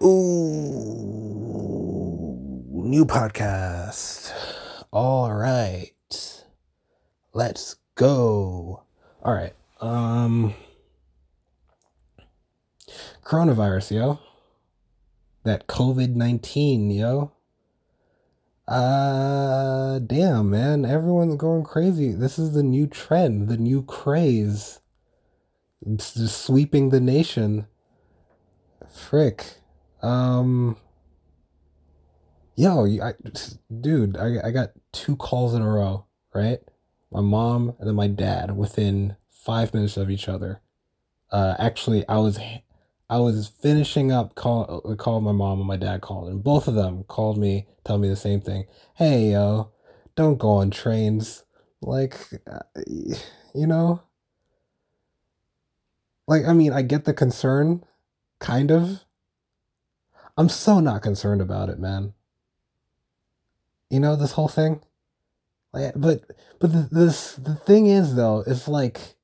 Ooh, new podcast. All right. Let's go. All right. Um coronavirus, yo. That COVID-19, yo. Uh damn, man. Everyone's going crazy. This is the new trend, the new craze. It's just sweeping the nation. Frick. Um, yo, I, dude, I, I got two calls in a row, right? My mom and then my dad within five minutes of each other. Uh, actually, I was, I was finishing up call, call my mom and my dad called, and both of them called me, tell me the same thing. Hey, yo, don't go on trains. Like, uh, you know, like I mean, I get the concern, kind of I'm so not concerned about it, man. You know this whole thing, like, but but the, this the thing is though, it's like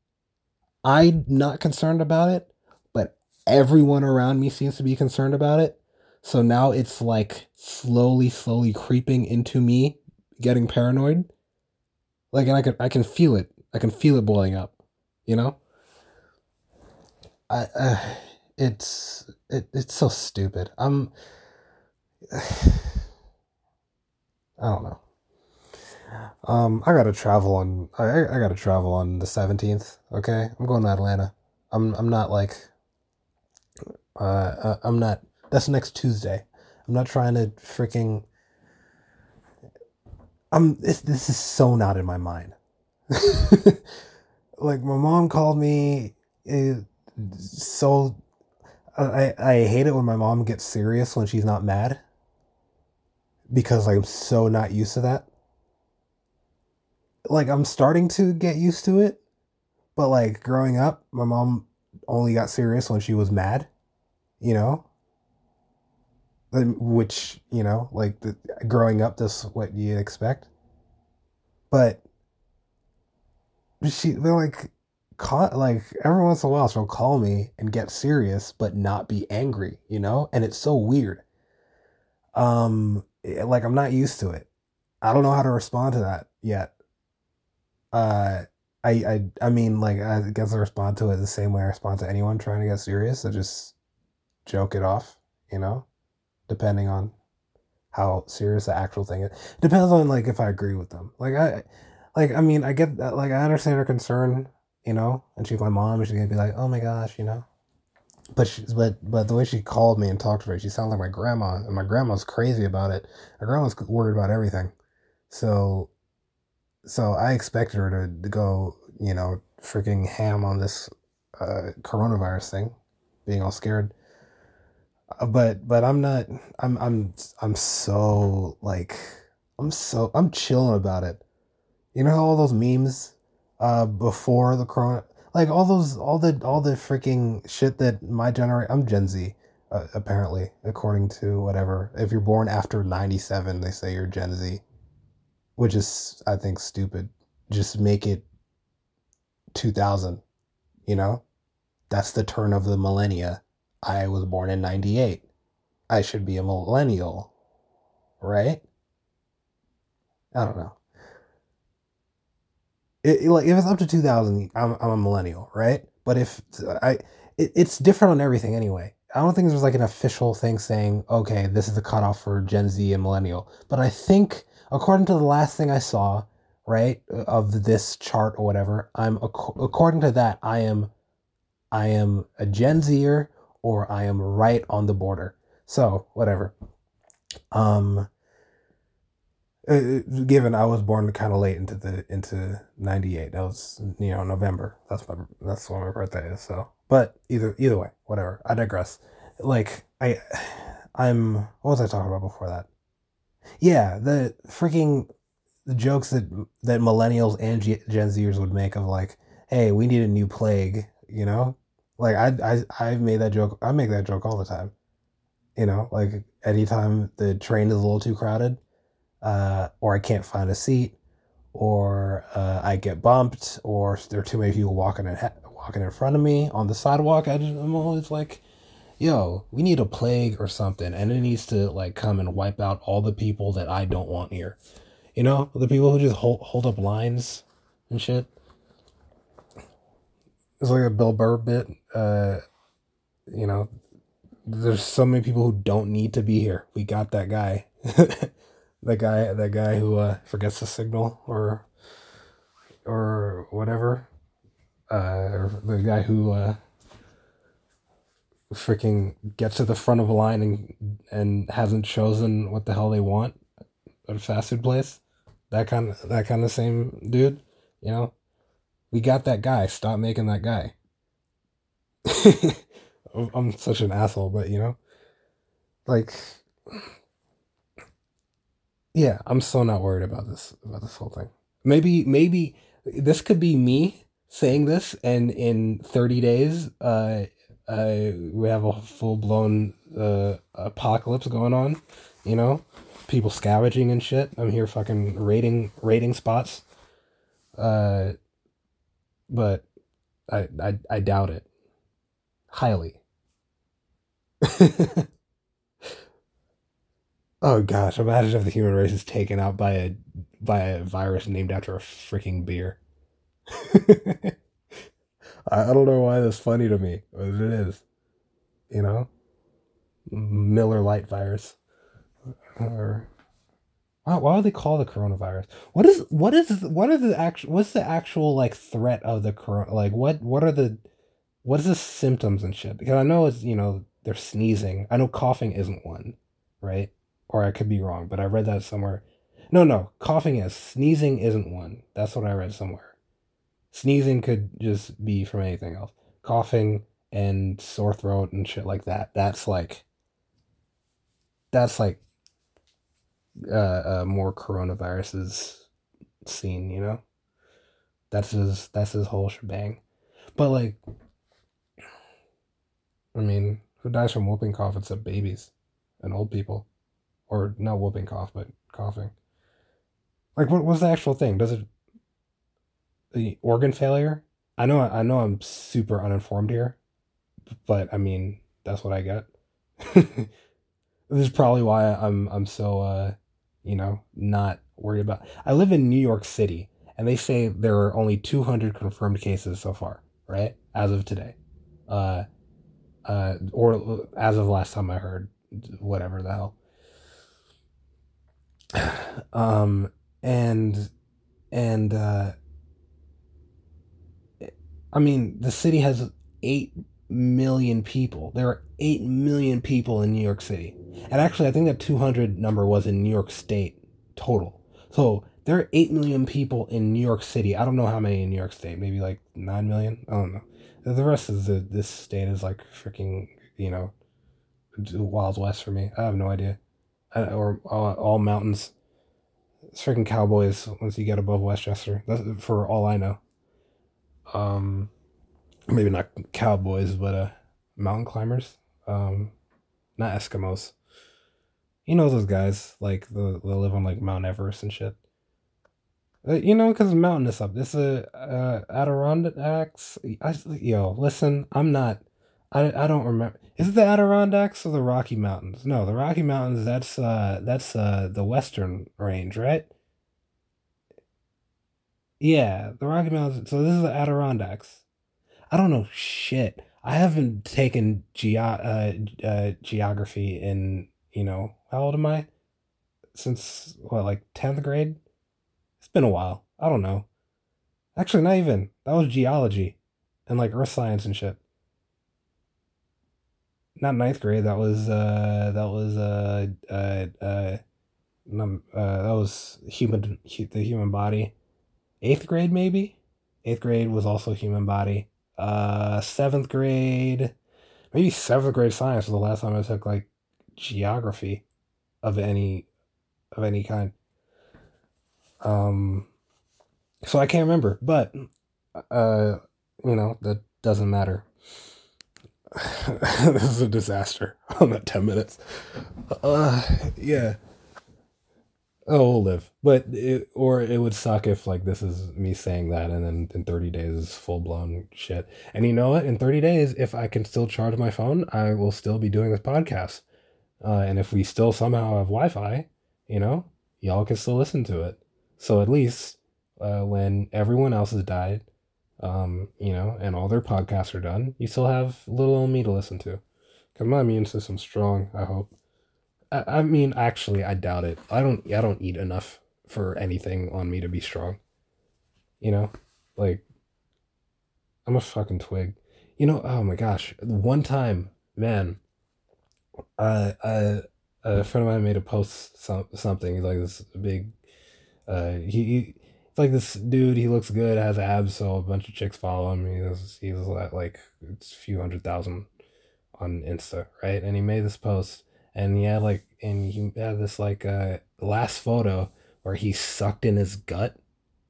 I'm not concerned about it, but everyone around me seems to be concerned about it. So now it's like slowly, slowly creeping into me, getting paranoid. Like, and I can I can feel it. I can feel it boiling up. You know. I. Uh, it's it, it's so stupid. I'm I don't know. Um, I gotta travel on. I I gotta travel on the seventeenth. Okay, I'm going to Atlanta. I'm I'm not like. Uh, I'm not. That's next Tuesday. I'm not trying to freaking. I'm. This this is so not in my mind. like my mom called me. It, eh, so I, I hate it when my mom gets serious when she's not mad because I'm so not used to that. Like I'm starting to get used to it, but like growing up, my mom only got serious when she was mad, you know? Which, you know, like the, growing up, that's what you expect. But she, like, call, like every once in a while she'll call me and get serious but not be angry you know? And it's so weird. Um eh, like i'm not used to it. I don't know how to respond to that yet. Uh i i i mean like i guess i respond to it the same way i respond to anyone trying to get serious. I just joke it off you know? Depending on how serious the actual thing is. Depends on like if i agree with them. Like i like i mean i get that like i understand her concern you know, and she's my mom, and she's gonna be like, oh my gosh, you know. But she, but but the way she called me and talked to me, she sounded like my grandma, and my grandma's crazy about it. My grandma's worried about everything, so so I expected her to, to go, you know, freaking ham on this uh, coronavirus thing, being all scared. Uh, but but I'm not. I'm I'm I'm so like I'm so I'm chilling about it. You know how all those memes uh, before the corona, like all those, all the, all the freaking shit that my generation, I'm Gen Z, uh, apparently, according to whatever. If you're born after 97, they say you're Gen Z, which is, I think, stupid. Just make it 2000, you know? That's the turn of the millennia. I was born in 98. I should be a millennial, right? I don't know it, like if it's up to 2000 I'm, I'm a millennial right? But if i it, it's different on everything anyway. I don't think there's like an official thing saying okay this is the cutoff for gen z and millennial. But i think according to the last thing i saw right of this chart or whatever i'm according to that i am i am a gen zer or i am right on the border. So whatever. Um uh, given I was born kind of late into the into '98, that was you know November. That's my that's when my birthday is. So, but either either way, whatever. I digress. Like I, I'm what was I talking about before that? Yeah, the freaking the jokes that that millennials and Gen Zers would make of like, hey, we need a new plague. You know, like I I I've made that joke. I make that joke all the time. You know, like anytime the train is a little too crowded uh, or I can't find a seat, or uh, I get bumped, or there are too many people walking in walking in front of me on the sidewalk. I just, I'm always like, yo, we need a plague or something, and it needs to like come and wipe out all the people that I don't want here. You know, the people who just hold hold up lines and shit. It's like a Bill Burr bit. Uh, you know, there's so many people who don't need to be here. We got that guy. that guy that guy who uh, forgets the signal or or whatever. Uh, the guy who uh, freaking gets to the front of a line and and hasn't chosen what the hell they want at a fast food place. That kind of that kind of same dude, you know. We got that guy. Stop making that guy. I'm such an asshole, but you know, like, yeah, I'm so not worried about this about this whole thing. Maybe maybe this could be me saying this, and in 30 days, uh, uh, we have a full blown uh apocalypse going on. You know, people scavenging and shit. I'm here fucking raiding raiding spots. Uh, but I I I doubt it highly. oh gosh, imagine if the human race is taken out by a by a virus named after a freaking beer. I, don't know why that's funny to me, but it is. You know? Miller Lite virus. Or why, why would they call the coronavirus? What is what is what are the actual what's the actual like threat of the corona like what what are the what is the symptoms and shit? Because I know it's you know they're sneezing. I know coughing isn't one, right? Or I could be wrong, but I read that somewhere. No, no, coughing is. Sneezing isn't one. That's what I read somewhere. Sneezing could just be from anything else. Coughing and sore throat and shit like that. That's like that's like uh, uh more coronaviruses seen, you know? That's his that's his whole shebang. But like I mean, who dies from whooping cough except babies and old people? Or not whooping cough, but coughing. Like, what was the actual thing? Does it the organ failure? I know, I know, I'm super uninformed here, but I mean, that's what I get. this is probably why I'm I'm so uh, you know not worried about. I live in New York City, and they say there are only 200 confirmed cases so far, right, as of today. Uh, uh, or as of last time I heard, whatever the hell. Um, and and uh, I mean, the city has eight million people. There are eight million people in New York City, and actually, I think that two hundred number was in New York State total. So there are eight million people in New York City. I don't know how many in New York State. Maybe like nine million. I don't know. The rest of the this state is like freaking, you know, Wild West for me. I have no idea. I, or all, all mountains. It's freaking cowboys once you get above Westchester. That's for all I know. Um, maybe not cowboys, but uh, mountain climbers. Um, not Eskimos. You know those guys like the they live on like Mount Everest and shit. Uh, you know, because mountainous up. This is uh, Adirondacks. I, yo, listen, I'm not. I, I don't remember. Is it the Adirondacks or the Rocky Mountains? No, the Rocky Mountains. That's uh that's uh the Western Range, right? Yeah, the Rocky Mountains. So this is the Adirondacks. I don't know shit. I haven't taken ge- uh, uh, geography in you know how old am I? Since what like tenth grade It's been a while. I don't know. Actually, not even. That was geology and like earth science and shit. Not ninth grade. That was uh that was uh uh uh, num, uh that was human the human body. Eighth grade maybe. Eighth grade was also human body. Uh, seventh grade, maybe seventh grade science was the last time I took like geography of any of any kind. Um, so I can't remember, but uh, you know that doesn't matter. this is a disaster on that ten minutes. Uh, yeah. Oh, we'll live. But it, or it would suck if like this is me saying that and then in 30 days is full blown shit. And you know what? In 30 days, if I can still charge my phone, I will still be doing this podcast. Uh, and if we still somehow have Wi-Fi, you know, y'all can still listen to it. So at least uh, when everyone else has died, um, you know, and all their podcasts are done, you still have little old me to listen to. Cause my immune system's strong. I hope. I, I mean, actually, I doubt it. I don't. I don't eat enough for anything on me to be strong. You know, like I'm a fucking twig. You know. Oh my gosh. One time, man. Uh, a friend of mine made a post some something like this big. Uh, he it's like this dude. He looks good, has abs, so a bunch of chicks follow him. He's he's at like it's a few hundred thousand on Insta, right? And he made this post and he had like and he had this like uh last photo where he sucked in his gut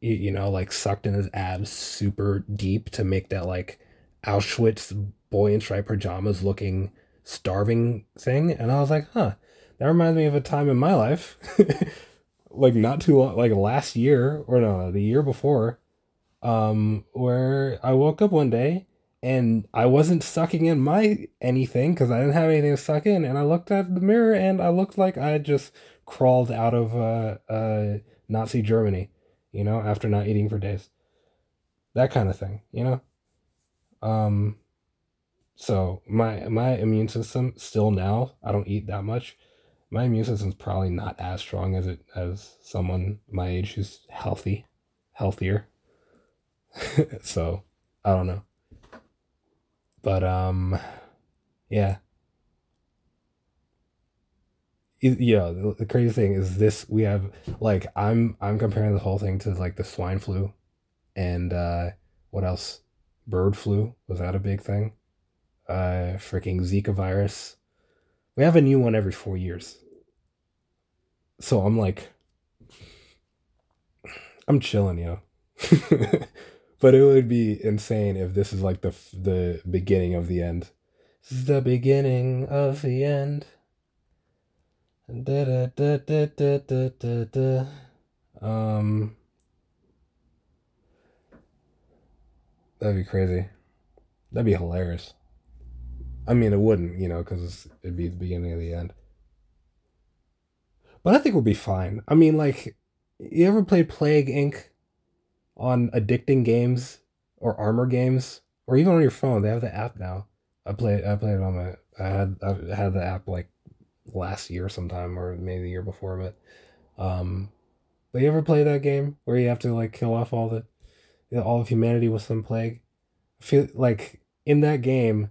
you, you know like sucked in his abs super deep to make that like auschwitz boy in striped pajamas looking starving thing and i was like huh that reminds me of a time in my life like not too long like last year or no the year before um where i woke up one day and I wasn't sucking in my anything because I didn't have anything to suck in. And I looked at the mirror and I looked like I had just crawled out of uh, uh, Nazi Germany, you know, after not eating for days. That kind of thing, you know. Um, so my my immune system still now I don't eat that much. My immune system's probably not as strong as it as someone my age who's healthy, healthier. so I don't know. But um, yeah. Yeah, the, crazy thing is this we have like I'm I'm comparing the whole thing to like the swine flu and uh what else? Bird flu, was that a big thing? Uh freaking Zika virus. We have a new one every 4 years. So I'm like I'm chilling, yo. but it would be insane if this is like the the beginning of the end. This is the beginning of the end. Da, da, da, da, da, da, da, da. Um, that'd be crazy. That'd be hilarious. I mean, it wouldn't, you know, because it'd be the beginning of the end. But I think we'll be fine. I mean, like, you ever played Plague Inc? on addicting games or armor games or even on your phone. They have the app now. I played I played it on my I had I had the app like last year sometime or maybe the year before, but um but you ever play that game where you have to like kill off all the all of humanity with some plague? Feel like in that game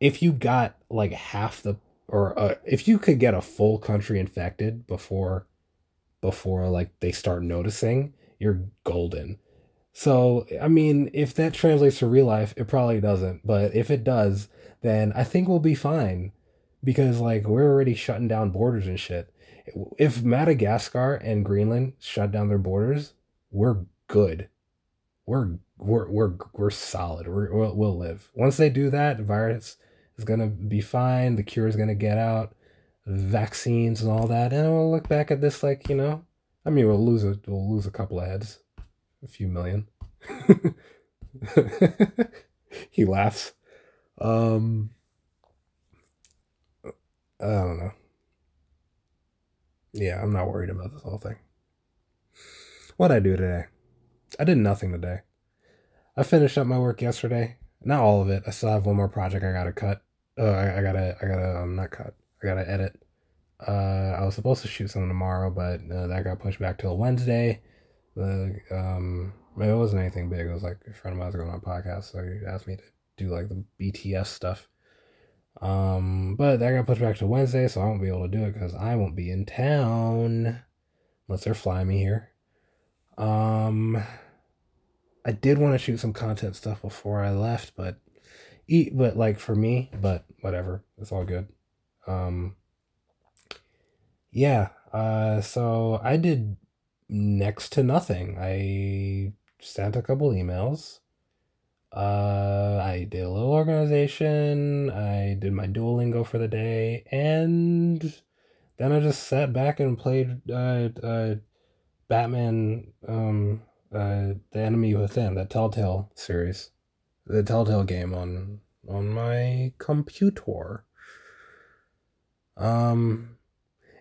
if you got like half the or uh, if you could get a full country infected before before like they start noticing you're golden. So, I mean, if that translates to real life, it probably doesn't. But if it does, then I think we'll be fine because, like, we're already shutting down borders and shit. If Madagascar and Greenland shut down their borders, we're good. We're we're we're we're solid. We're, we'll, we'll live. Once they do that, virus is gonna be fine. The cure is gonna get out, vaccines and all that, and we'll look back at this like you know I mean, we'll lose a we'll lose a couple of heads, a few million. he laughs. Um, I don't know. Yeah, I'm not worried about this whole thing. What I do today? I did nothing today. I finished up my work yesterday. Not all of it. I still have one more project I gotta cut. Uh, I, I gotta, I gotta, um, not cut. I gotta edit. Uh, I was supposed to shoot something tomorrow, but uh, that got pushed back till Wednesday. The um, it wasn't anything big. It was like a friend of mine was going on a podcast, so he asked me to do like the BTS stuff. Um, but that got pushed back to Wednesday, so I won't be able to do it because I won't be in town unless they're flying me here. Um, I did want to shoot some content stuff before I left, but eat, but like for me, but whatever, it's all good. Um, yeah. Uh, so I did next to nothing. I sent a couple emails. Uh, I did a little organization. I did my Duolingo for the day, and then I just sat back and played uh, uh, Batman, um, uh, The Enemy Within, the Telltale series, the Telltale game on on my computer. Um,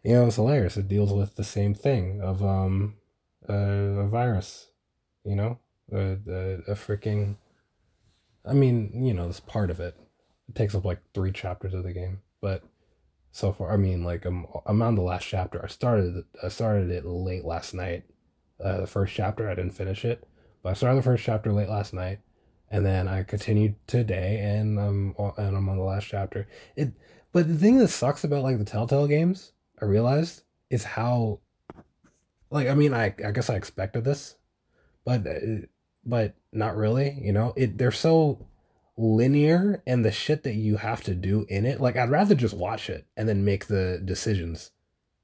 you know, it's hilarious. It deals with the same thing of um, uh, a virus, you know, a, a, a freaking. I mean, you know, it's part of it. It takes up like three chapters of the game, but so far, I mean, like I'm I'm on the last chapter. I started I started it late last night. Uh, the first chapter, I didn't finish it, but I started the first chapter late last night, and then I continued today, and I'm and I'm on the last chapter. It, but the thing that sucks about like the Telltale games, I realized, is how, like, I mean, I I guess I expected this, but uh, but not really. You know, it they're so linear and the shit that you have to do in it. Like, I'd rather just watch it and then make the decisions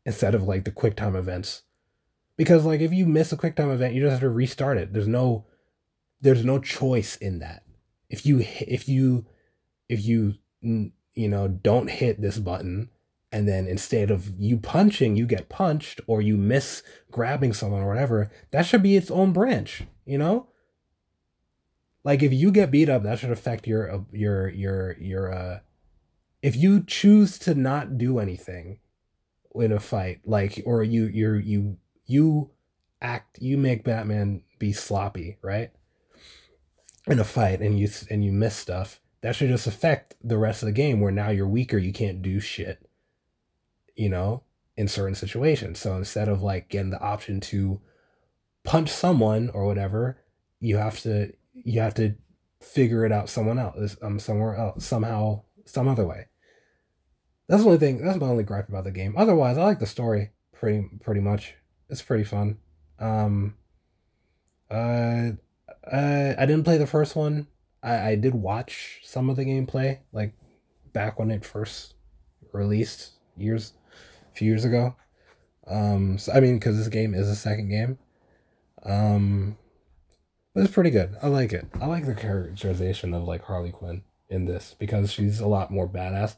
instead of like the quick time events. Because like if you miss a quick time event, you just have to restart it. There's no there's no choice in that. If you if you if you you know don't hit this button and then instead of you punching you get punched or you miss grabbing someone or whatever, that should be its own branch, you know? Like if you get beat up, that should affect your uh, your your your uh if you choose to not do anything in a fight, like or you you you you act you make Batman be sloppy, right? In a fight and you and you miss stuff, that should just affect the rest of the game where now you're weaker, you can't do shit. You know, in certain situations. So instead of like getting the option to punch someone or whatever, you have to you have to figure it out someone else um somewhere else somehow some other way that's the only thing that's my only gripe about the game otherwise i like the story pretty pretty much it's pretty fun. Um uh, uh i didn't play the first one. I i did watch some of the gameplay like back when it first released years a few years ago. Um so i mean because this game is a second game. Um but it's pretty good. I like it. I like the characterization of like Harley Quinn in this because she's a lot more badass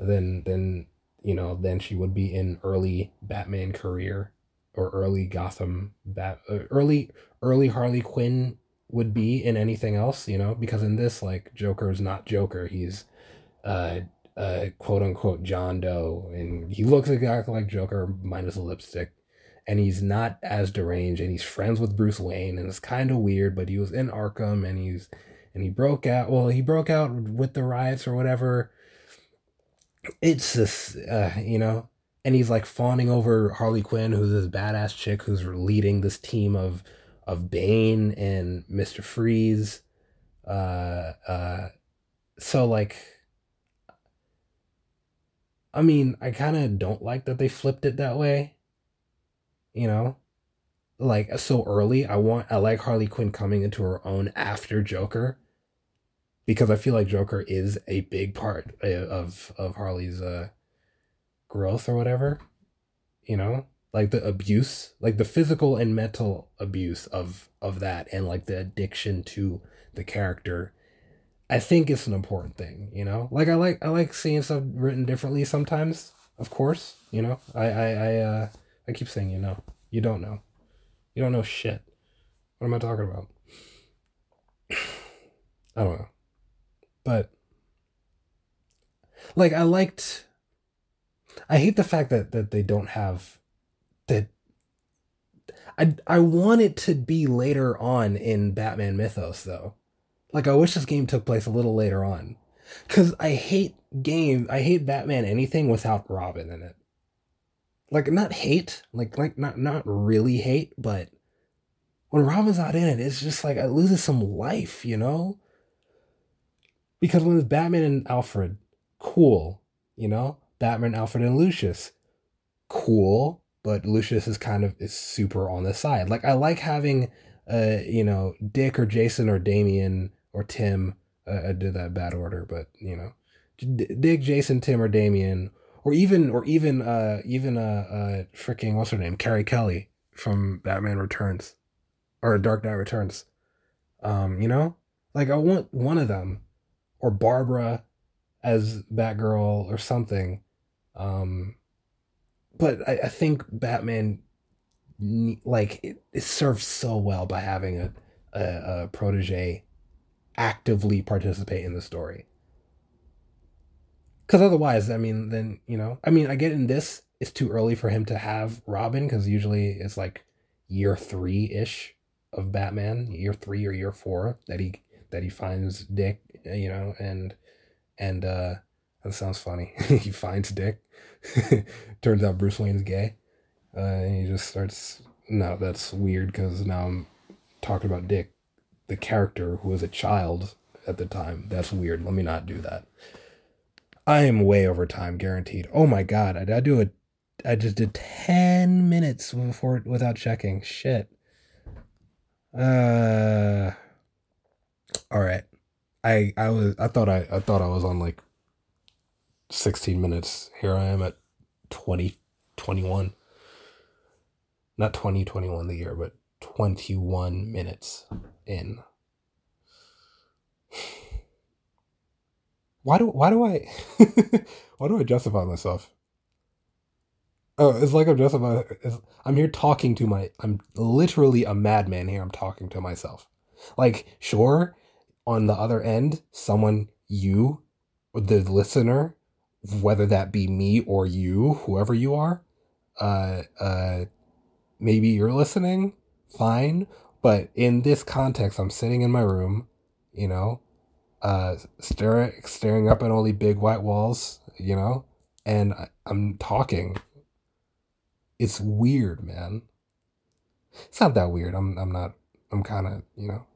than than you know than she would be in early Batman career or early Gotham bat uh, early early Harley Quinn would be in anything else, you know, because in this like Joker is not Joker. He's uh uh quote unquote John Doe. And he looks exactly like Joker minus a lipstick. And he's not as deranged. And he's friends with Bruce Wayne. And it's kind of weird but he was in Arkham and he's and he broke out well he broke out with the riots or whatever. It's just uh, you know and he's like fawning over Harley Quinn who's this badass chick who's leading this team of of Bane and Mr. Freeze uh uh so like I mean I kind of don't like that they flipped it that way you know like so early i want i like harley quinn coming into her own after joker because i feel like joker is a big part uh, of of harley's uh growth or whatever you know like the abuse like the physical and mental abuse of of that and like the addiction to the character i think it's an important thing you know like i like i like seeing stuff written differently sometimes of course you know i i i uh I keep saying you know. You don't know. You don't know shit. What am I talking about? I don't know. But like I liked I hate the fact that that they don't have that I I want it to be later on in Batman mythos though. Like I wish this game took place a little later on. Cuz I hate game I hate Batman anything without Robin in it like not hate, like like not not really hate, but when Robin's not in it, it's just like it loses some life, you know? Because when it's Batman and Alfred, cool, you know? Batman, Alfred, and Lucius, cool, but Lucius is kind of is super on the side. Like I like having uh, you know, Dick or Jason or Damian or Tim. Uh, I did that bad order, but you know, Dick, Jason, Tim, or Damian or even or even uh even uh uh freaking what's her name carrie kelly from batman returns or dark knight returns um you know like i want one of them or barbara as batgirl or something um but I, I think Batman like it, it serves so well by having a, a, a protege actively participate in the story. Because otherwise, I mean, then you know, I mean, I get in this. It's too early for him to have Robin because usually it's like year three ish of Batman, year three or year four that he that he finds Dick, you know, and and uh that sounds funny. he finds Dick. Turns out Bruce Wayne's gay. Uh, and he just starts. No, that's weird because now I'm talking about Dick, the character who was a child at the time. That's weird. Let me not do that. I am way over time, guaranteed. Oh my god, I, I do a, I just did ten minutes before without checking. Shit. Uh. All right. I I was I thought I I thought I was on like 16 minutes. Here I am at 2021. Not 2021 the year, but 21 minutes in. Why do why do I why do I justify myself? Oh, it's like I'm justifying. I'm here talking to my. I'm literally a madman here. I'm talking to myself. Like, sure, on the other end, someone you, the listener, whether that be me or you, whoever you are, uh, uh, maybe you're listening, fine. But in this context, I'm sitting in my room, you know, uh, staring staring up at the big white walls, you know, and I, I'm talking. It's weird, man. It's not that weird. I'm I'm not. I'm kind of you know.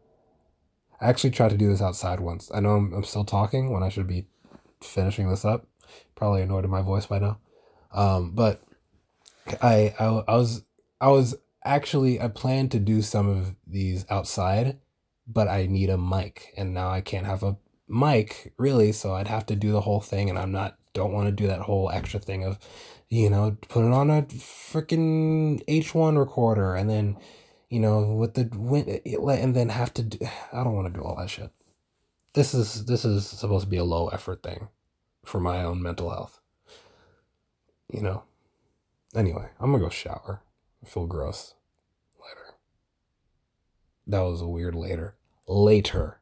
I actually tried to do this outside once. I know I'm, I'm still talking when I should be finishing this up. Probably annoyed at my voice by now. Um, but I, I I was I was actually I planned to do some of these outside but I need a mic and now I can't have a mic really, so I'd have to do the whole thing and I'm not don't want to do that whole extra thing of you know, put it on a freaking H1 recorder and then you know, with the wind, and then have to do, I don't want to do all that shit. This is this is supposed to be a low effort thing for my own mental health. You know. Anyway, I'm to go shower. I feel gross. Later. That was a weird later later.